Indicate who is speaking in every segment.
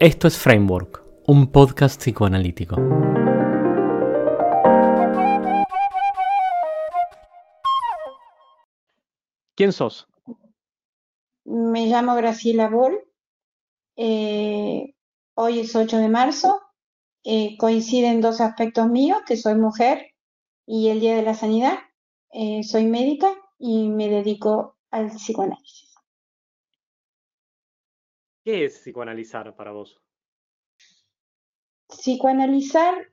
Speaker 1: Esto es Framework, un podcast psicoanalítico. ¿Quién sos?
Speaker 2: Me llamo Graciela Boll. Eh, hoy es 8 de marzo. Eh, coinciden dos aspectos míos, que soy mujer y el Día de la Sanidad. Eh, soy médica y me dedico al psicoanálisis.
Speaker 1: ¿Qué es psicoanalizar para vos?
Speaker 2: Psicoanalizar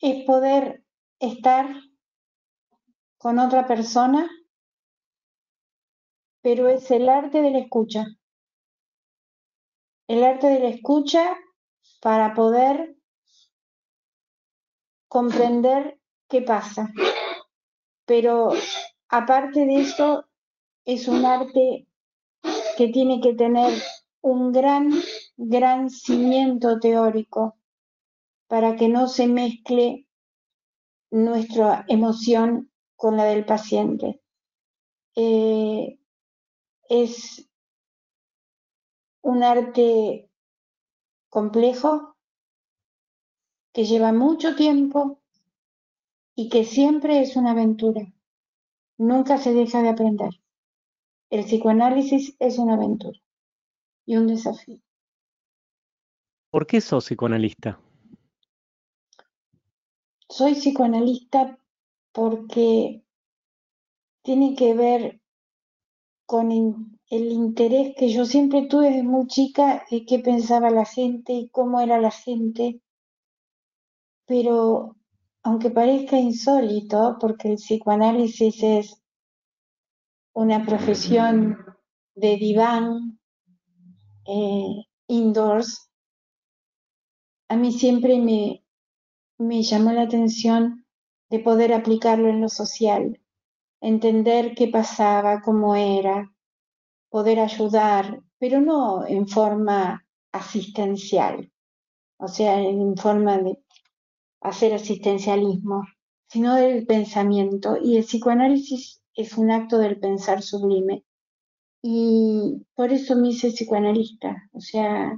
Speaker 2: es poder estar con otra persona, pero es el arte de la escucha. El arte de la escucha para poder comprender qué pasa. Pero aparte de eso, es un arte que tiene que tener un gran, gran cimiento teórico para que no se mezcle nuestra emoción con la del paciente. Eh, es un arte complejo que lleva mucho tiempo y que siempre es una aventura. Nunca se deja de aprender. El psicoanálisis es una aventura y un desafío.
Speaker 1: ¿Por qué sos psicoanalista?
Speaker 2: Soy psicoanalista porque tiene que ver con el interés que yo siempre tuve desde muy chica de qué pensaba la gente y cómo era la gente. Pero aunque parezca insólito, porque el psicoanálisis es una profesión de diván, eh, indoors, a mí siempre me, me llamó la atención de poder aplicarlo en lo social, entender qué pasaba, cómo era, poder ayudar, pero no en forma asistencial, o sea, en forma de hacer asistencialismo, sino del pensamiento. Y el psicoanálisis es un acto del pensar sublime. Y por eso me hice psicoanalista, o sea,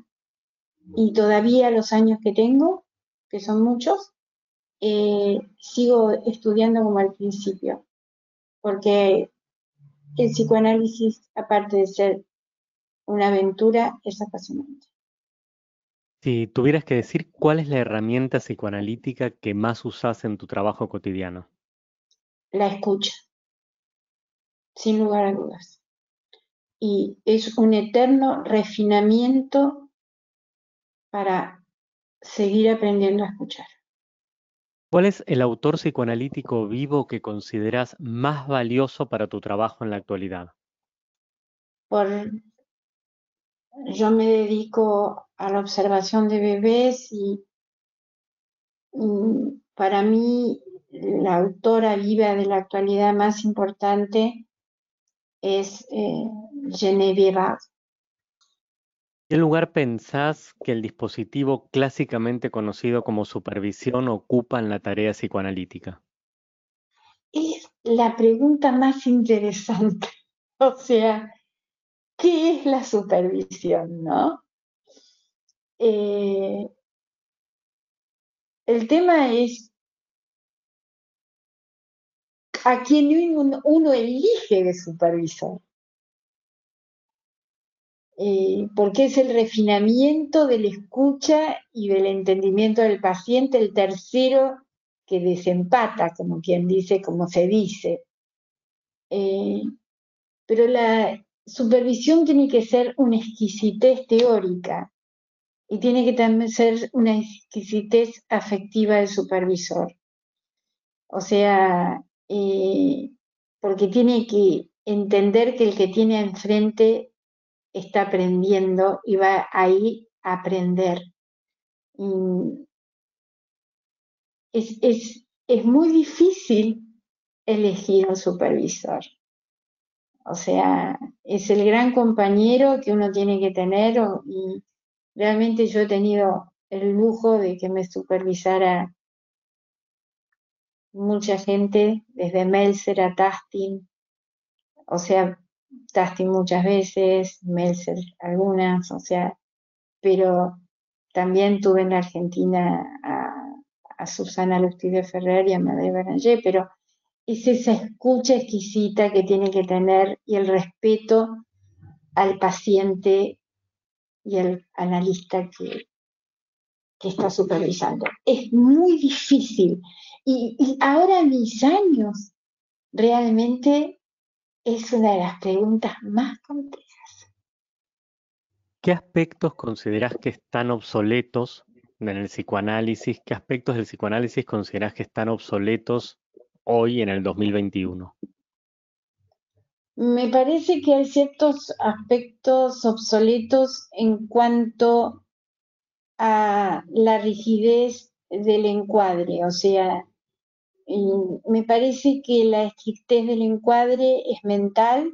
Speaker 2: y todavía los años que tengo, que son muchos, eh, sigo estudiando como al principio, porque el psicoanálisis, aparte de ser una aventura, es apasionante.
Speaker 1: Si tuvieras que decir cuál es la herramienta psicoanalítica que más usas en tu trabajo cotidiano.
Speaker 2: La escucha, sin lugar a dudas. Y es un eterno refinamiento para seguir aprendiendo a escuchar.
Speaker 1: ¿Cuál es el autor psicoanalítico vivo que consideras más valioso para tu trabajo en la actualidad?
Speaker 2: Por, yo me dedico a la observación de bebés y, para mí la autora viva de la actualidad más importante es eh, Genevieve
Speaker 1: ¿Qué lugar pensás que el dispositivo clásicamente conocido como supervisión ocupa en la tarea psicoanalítica?
Speaker 2: Es la pregunta más interesante. O sea, ¿qué es la supervisión, no? Eh, el tema es a quién uno elige de supervisor. Eh, porque es el refinamiento de la escucha y del entendimiento del paciente el tercero que desempata, como quien dice, como se dice. Eh, pero la supervisión tiene que ser una exquisitez teórica y tiene que también ser una exquisitez afectiva del supervisor. O sea, eh, porque tiene que entender que el que tiene enfrente está aprendiendo y va ahí a aprender. es, es, es muy difícil elegir un supervisor. O sea, es el gran compañero que uno tiene que tener y realmente yo he tenido el lujo de que me supervisara mucha gente, desde Melser a Tastin, o sea, Tasting muchas veces, Melser algunas, o sea, pero también tuve en Argentina a, Susana Lustide Ferrer y a Madre Beranger, pero es esa escucha exquisita que tiene que tener y el respeto al paciente y al analista que, que está supervisando. Es muy difícil. Y ahora mis años, realmente es una de las preguntas más complejas.
Speaker 1: ¿Qué aspectos consideras que están obsoletos en el psicoanálisis? ¿Qué aspectos del psicoanálisis consideras que están obsoletos hoy en el 2021?
Speaker 2: Me parece que hay ciertos aspectos obsoletos en cuanto a la rigidez del encuadre, o sea, me parece que la estrictez del encuadre es mental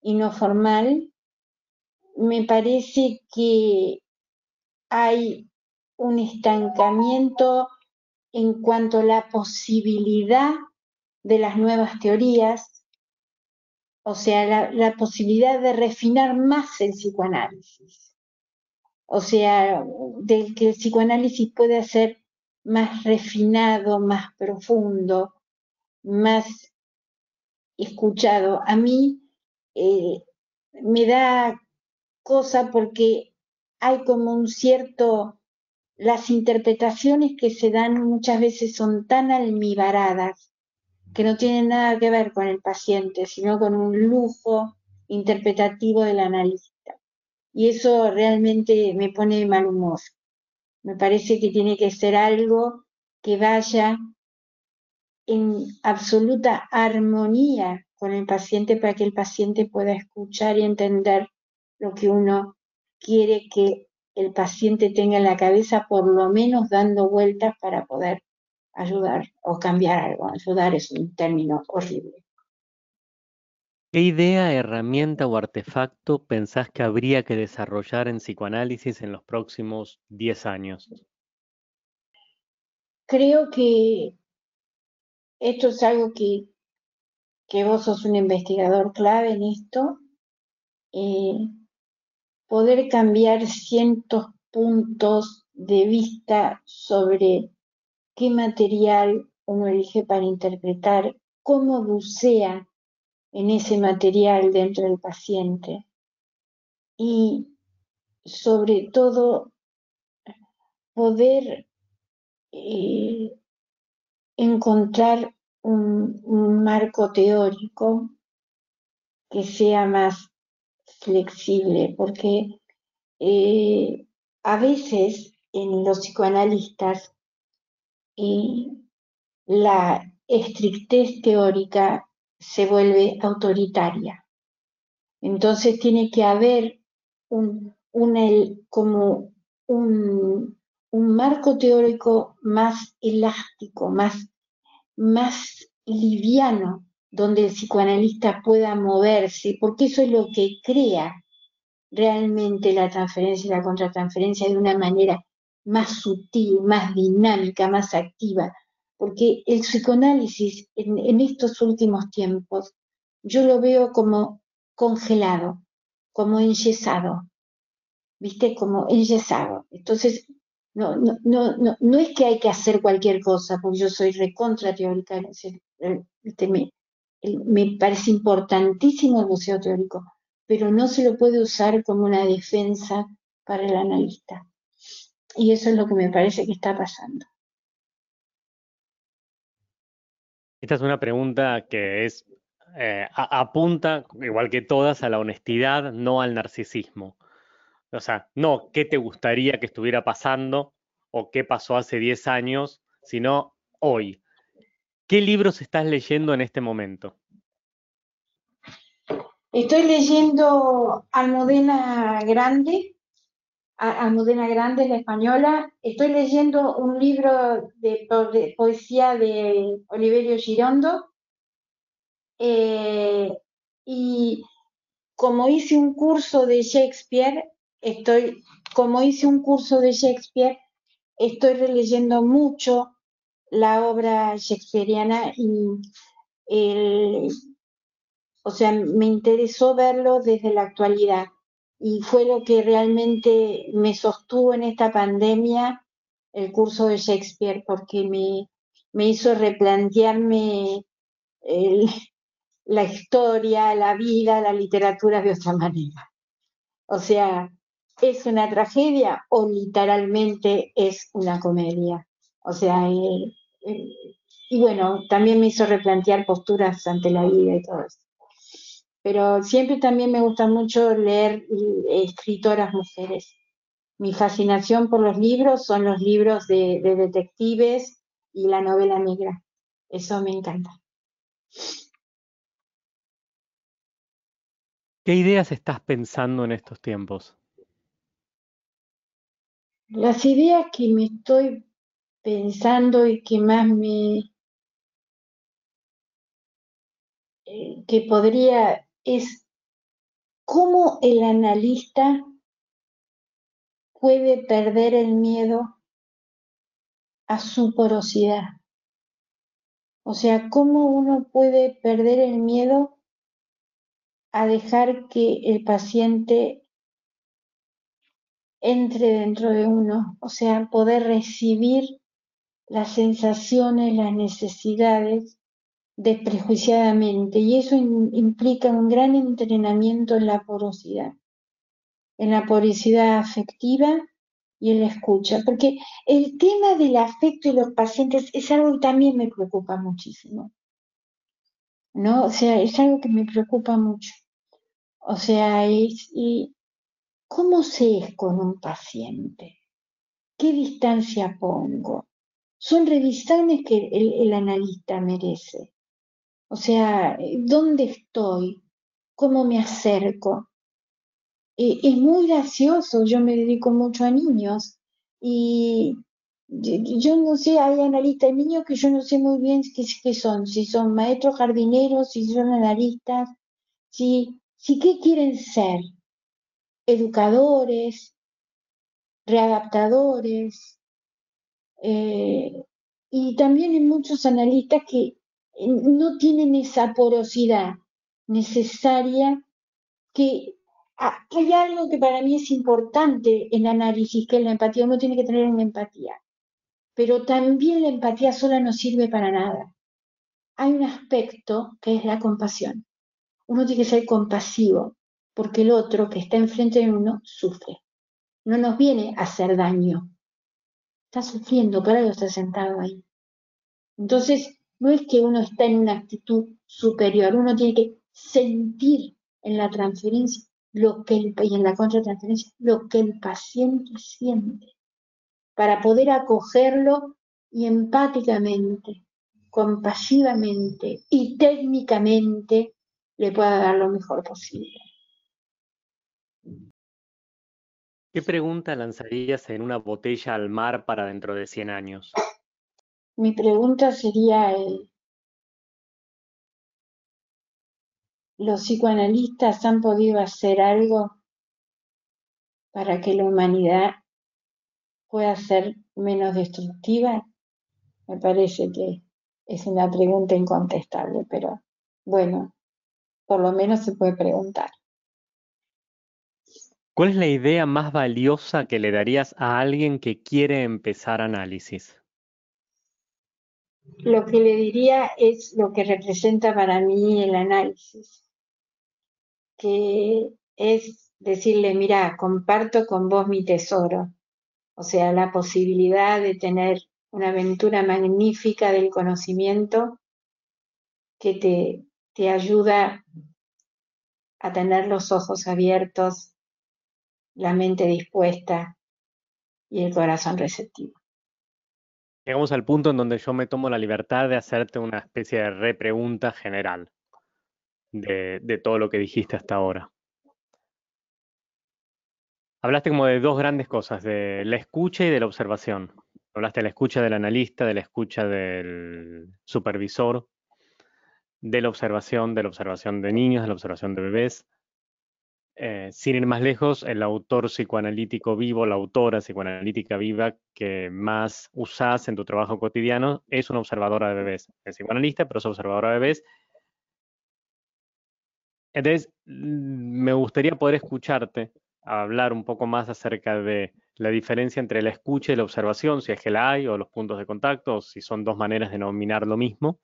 Speaker 2: y no formal. Me parece que hay un estancamiento en cuanto a la posibilidad de las nuevas teorías, o sea, la, posibilidad de refinar más el psicoanálisis, o sea, del que el psicoanálisis puede ser más refinado, más profundo, más escuchado. A mí eh, me da cosa porque hay como un cierto, las interpretaciones que se dan muchas veces son tan almibaradas que no tienen nada que ver con el paciente, sino con un lujo interpretativo del analista. Y eso realmente me pone mal humor. Me parece que tiene que ser algo que vaya en absoluta armonía con el paciente para que el paciente pueda escuchar y entender lo que uno quiere que el paciente tenga en la cabeza, por lo menos dando vueltas para poder ayudar o cambiar algo. Ayudar es un término horrible.
Speaker 1: ¿Qué idea, herramienta o artefacto pensás que habría que desarrollar en psicoanálisis en los próximos 10 años?
Speaker 2: Creo que esto es algo que, que vos sos un investigador clave en esto. Eh, poder cambiar cientos puntos de vista sobre qué material uno elige para interpretar, cómo bucea en ese material dentro del paciente. Y sobre todo poder eh, encontrar un, marco teórico que sea más flexible, porque eh, a veces en los psicoanalistas eh, la estrictez teórica se vuelve autoritaria. Entonces tiene que haber un, como un, marco teórico más elástico, más, más liviano, donde el psicoanalista pueda moverse, porque eso es lo que crea realmente la transferencia y la contratransferencia de una manera más sutil, más dinámica, más activa, porque el psicoanálisis en, estos últimos tiempos yo lo veo como congelado, como enyesado, ¿viste? Como enyesado. Entonces, no, no, no, no, no es que hay que hacer cualquier cosa, porque yo soy recontra teórica, me, me parece importantísimo el museo teórico, pero no se lo puede usar como una defensa para el analista. Y eso es lo que me parece que está pasando.
Speaker 1: Esta es una pregunta que es eh, apunta, igual que todas, a la honestidad, no al narcisismo. O sea, no qué te gustaría que estuviera pasando o qué pasó hace 10 años, sino hoy. ¿Qué libros estás leyendo en este momento?
Speaker 2: Estoy leyendo Almudena Grande, Almudena Grande, la española. Estoy leyendo un libro de, poesía de Oliverio Girondo. Eh, y como hice un curso de Shakespeare, estoy, como hice un curso de Shakespeare, estoy releyendo mucho la obra shakespeariana y o sea, me interesó verlo desde la actualidad y fue lo que realmente me sostuvo en esta pandemia el curso de Shakespeare, porque me, me hizo replantearme la historia, la vida, la literatura de otra manera. O sea, ¿es una tragedia o literalmente es una comedia? O sea, eh, eh, y bueno, también me hizo replantear posturas ante la vida y todo eso. Pero siempre también me gusta mucho leer eh, escritoras mujeres. Mi fascinación por los libros son los libros de, de detectives y la novela negra. Eso me encanta.
Speaker 1: ¿Qué ideas estás pensando en estos tiempos?
Speaker 2: Las ideas que me estoy pensando y que más me, eh, que podría es cómo el analista puede perder el miedo a su porosidad. O sea, cómo uno puede perder el miedo a dejar que el paciente entre dentro de uno, o sea, poder recibir las sensaciones, las necesidades desprejuiciadamente. Y eso implica un gran entrenamiento en la porosidad, en la porosidad afectiva y en la escucha. Porque el tema del afecto y los pacientes es algo que también me preocupa muchísimo. ¿No? O sea, es algo que me preocupa mucho. O sea, es, y, ¿cómo se es con un paciente? ¿Qué distancia pongo? Son revisiones que el, analista merece. O sea, ¿dónde estoy? ¿Cómo me acerco? Eh, es muy gracioso, yo me dedico mucho a niños y yo, no sé, hay analistas de niños que yo no sé muy bien qué, son, si son maestros jardineros, si son analistas, si, si qué quieren ser, educadores, readaptadores, eh, y también hay muchos analistas que eh, no tienen esa porosidad necesaria que ah, hay algo que para mí es importante en análisis, que es la empatía. Uno tiene que tener una empatía, pero también la empatía sola no sirve para nada. Hay un aspecto que es la compasión. Uno tiene que ser compasivo, porque el otro que está enfrente de uno sufre. No nos viene a hacer daño. Está sufriendo, pero algo está sentado ahí. Entonces, no es que uno está en una actitud superior, uno tiene que sentir en la transferencia lo que el, y en la contratransferencia lo que el paciente siente para poder acogerlo y empáticamente, compasivamente y técnicamente le pueda dar lo mejor posible.
Speaker 1: ¿Qué pregunta lanzarías en una botella al mar para dentro de 100 años?
Speaker 2: Mi pregunta sería, ¿los psicoanalistas han podido hacer algo para que la humanidad pueda ser menos destructiva? Me parece que es una pregunta incontestable, pero bueno, por lo menos se puede preguntar.
Speaker 1: ¿Cuál es la idea más valiosa que le darías a alguien que quiere empezar análisis?
Speaker 2: Lo que le diría es lo que representa para mí el análisis, que es decirle, mira, comparto con vos mi tesoro, o sea, la posibilidad de tener una aventura magnífica del conocimiento que te, te ayuda a tener los ojos abiertos la mente dispuesta y el corazón receptivo.
Speaker 1: Llegamos al punto en donde yo me tomo la libertad de hacerte una especie de repregunta general de, todo lo que dijiste hasta ahora. Hablaste como de dos grandes cosas, de la escucha y de la observación. Hablaste de la escucha del analista, de la escucha del supervisor, de la observación, de la observación de niños, de la observación de bebés, eh, sin ir más lejos, el autor psicoanalítico vivo, la autora psicoanalítica viva que más usás en tu trabajo cotidiano es una observadora de bebés. Es psicoanalista, pero es observadora de bebés. Entonces, mm, me gustaría poder escucharte hablar un poco más acerca de la diferencia entre la escucha y la observación, si es que la hay, o los puntos de contacto, o si son dos maneras de nominar lo mismo,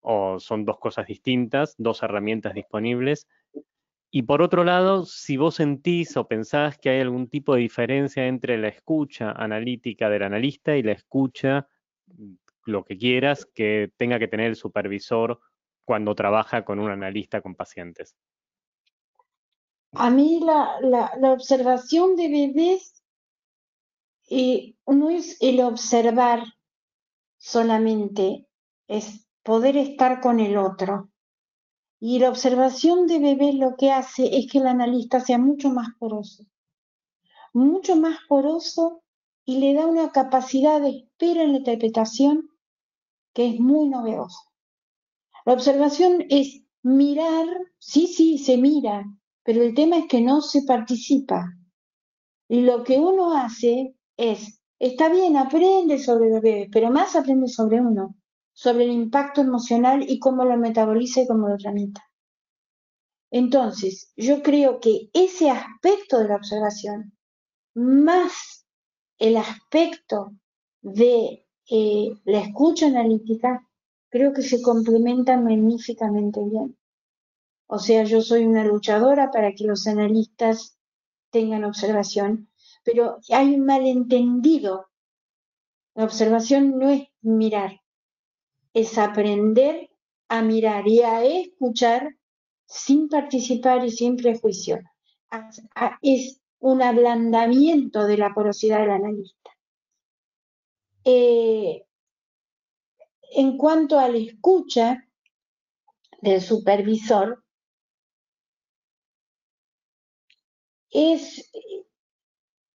Speaker 1: o son dos cosas distintas, dos herramientas disponibles. Y por otro lado, si vos sentís o pensás que hay algún tipo de diferencia entre la escucha analítica del analista y la escucha, lo que quieras, que tenga que tener el supervisor cuando trabaja con un analista con pacientes.
Speaker 2: A mí la, la, observación de bebés eh, no es el observar solamente, es poder estar con el otro. Y la observación de bebés lo que hace es que el analista sea mucho más poroso, mucho más poroso y le da una capacidad de espera en la interpretación que es muy novedosa. La observación es mirar, sí, sí, se mira, pero el tema es que no se participa. Y lo que uno hace es, está bien, aprende sobre los bebés, pero más aprende sobre uno, sobre el impacto emocional y cómo lo metaboliza y cómo lo tramita. Entonces, yo creo que ese aspecto de la observación, más el aspecto de eh, la escucha analítica, creo que se complementan magníficamente bien. O sea, yo soy una luchadora para que los analistas tengan observación, pero hay un malentendido. La observación no es mirar, es aprender a mirar y a escuchar sin participar y sin prejuicio. Es un ablandamiento de la porosidad del analista. Eh, en cuanto a la escucha del supervisor, es,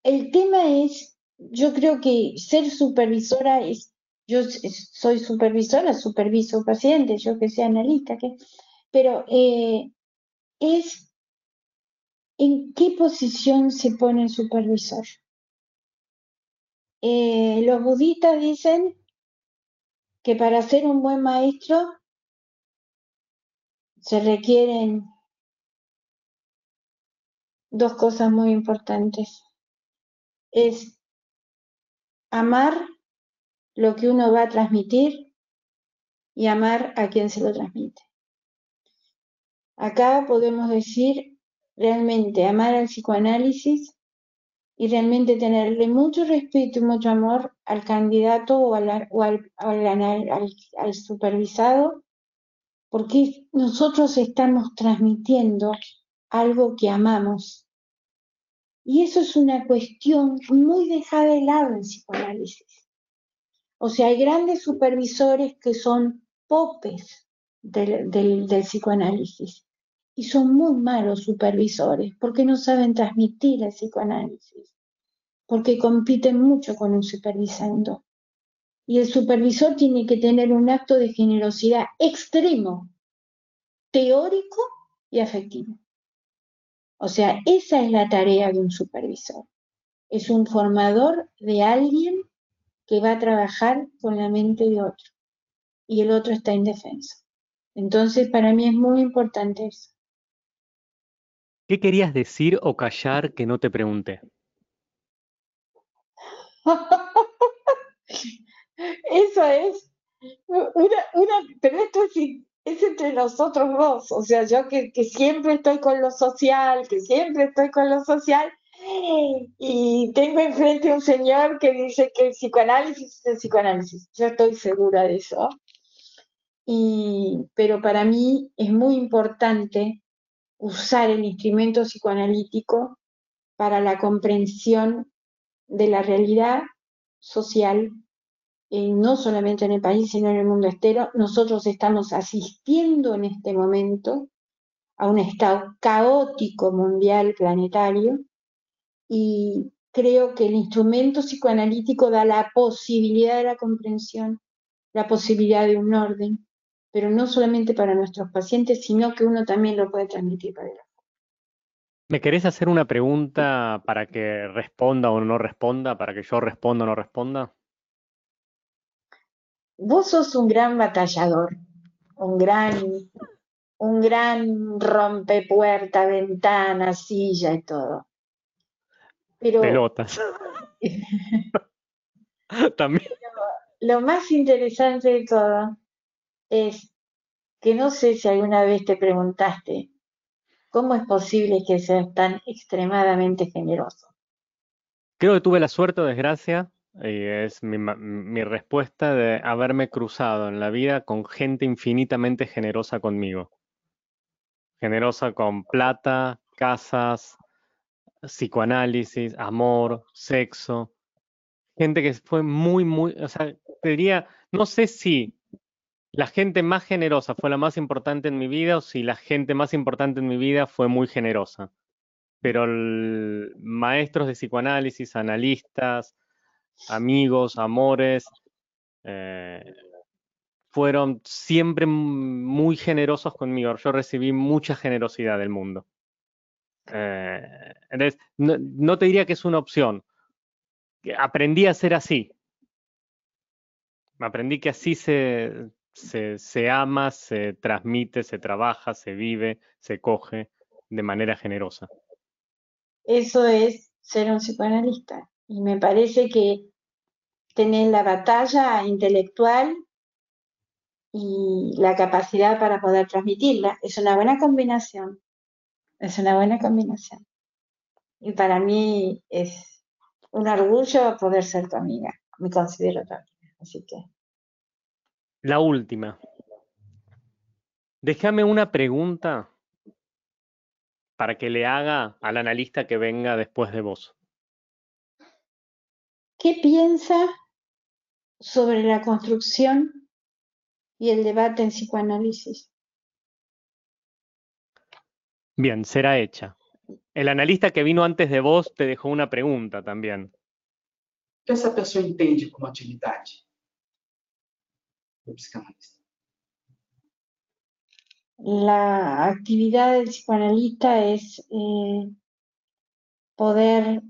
Speaker 2: el tema es, yo creo que ser supervisora es, yo soy supervisora, superviso pacientes, yo que sea analista, que, pero eh, es en qué posición se pone el supervisor. Eh, los budistas dicen que para ser un buen maestro se requieren dos cosas muy importantes. Es amar lo que uno va a transmitir y amar a quien se lo transmite. Acá podemos decir realmente amar al psicoanálisis y realmente tenerle mucho respeto y mucho amor al candidato o, al, al supervisado, porque nosotros estamos transmitiendo algo que amamos y eso es una cuestión muy dejada de lado en psicoanálisis. O sea, hay grandes supervisores que son popes del, del, psicoanálisis y son muy malos supervisores porque no saben transmitir el psicoanálisis, porque compiten mucho con un supervisando. Y el supervisor tiene que tener un acto de generosidad extremo, teórico y afectivo. O sea, esa es la tarea de un supervisor. Es un formador de alguien que va a trabajar con la mente de otro y el otro está indefenso. Entonces, para mí es muy importante eso.
Speaker 1: ¿Qué querías decir o callar que no te pregunté?
Speaker 2: eso es una, una, pero esto es es entre nosotros dos, o sea, yo que, siempre estoy con lo social, que siempre estoy con lo social, y tengo enfrente un señor que dice que el psicoanálisis es el psicoanálisis. Yo estoy segura de eso. Y, pero para mí es muy importante usar el instrumento psicoanalítico para la comprensión de la realidad social eh, no solamente en el país, sino en el mundo entero, nosotros estamos asistiendo en este momento a un estado caótico mundial planetario y creo que el instrumento psicoanalítico da la posibilidad de la comprensión, la posibilidad de un orden, pero no solamente para nuestros pacientes, sino que uno también lo puede transmitir para el
Speaker 1: ¿Me querés hacer una pregunta para que responda o no responda, para que yo responda o no responda?
Speaker 2: vos sos un gran batallador, un gran, un gran rompepuerta, ventana, silla y todo.
Speaker 1: Pero, Pelotas. También.
Speaker 2: Lo más interesante de todo es que no sé si alguna vez te preguntaste cómo es posible que seas tan extremadamente generoso.
Speaker 1: Creo que tuve la suerte o desgracia, y es mi, mi respuesta de haberme cruzado en la vida con gente infinitamente generosa conmigo. Generosa con plata, casas, psicoanálisis, amor, sexo. Gente que fue muy, muy, o sea, te diría, no sé si la gente más generosa fue la más importante en mi vida o si la gente más importante en mi vida fue muy generosa. Pero maestros de psicoanálisis, analistas, amigos, amores, eh, fueron siempre muy generosos conmigo. Yo recibí mucha generosidad del mundo. Eh, entonces, no, te diría que es una opción. Aprendí a ser así. Aprendí que así se, se, ama, se transmite, se trabaja, se vive, se coge de manera generosa.
Speaker 2: Eso es ser un psicoanalista. Y me parece que tener la batalla intelectual y la capacidad para poder transmitirla es una buena combinación. Es una buena combinación. Y para mí es un orgullo poder ser tu amiga. Me considero tu amiga. Así que.
Speaker 1: La última. Déjame una pregunta para que le haga al analista que venga después de vos.
Speaker 2: ¿Qué piensa sobre la construcción y el debate en psicoanálisis?
Speaker 1: Bien, será hecha. El analista que vino antes de vos te dejó una pregunta también.
Speaker 3: ¿Qué esa persona entende como actividad?
Speaker 2: La actividad del psicoanalista es eh, poder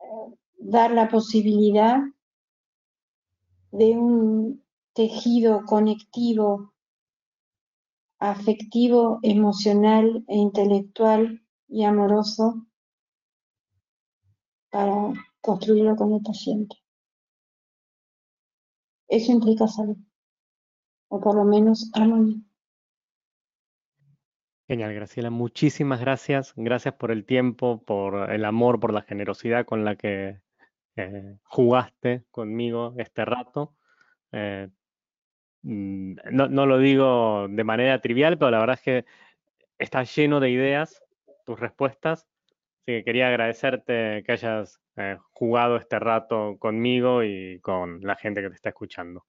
Speaker 2: eh, dar la posibilidad de un tejido conectivo afectivo, emocional e intelectual y amoroso para construirlo con el paciente. Eso implica salud, o por lo menos armonía.
Speaker 1: Genial, Graciela. Muchísimas gracias. Gracias por el tiempo, por el amor, por la generosidad con la que eh, jugaste conmigo este rato. Eh, no, no, lo digo de manera trivial, pero la verdad es que está lleno de ideas tus respuestas. Así que quería agradecerte que hayas eh, jugado este rato conmigo y con la gente que te está escuchando.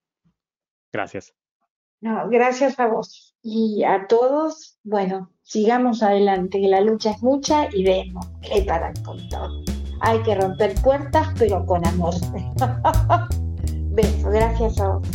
Speaker 1: Gracias.
Speaker 2: No, gracias a vos. Y a todos, bueno, sigamos adelante, que la lucha es mucha y vemos que para con todo. Hay que romper puertas, pero con amor. Beso, gracias a vos.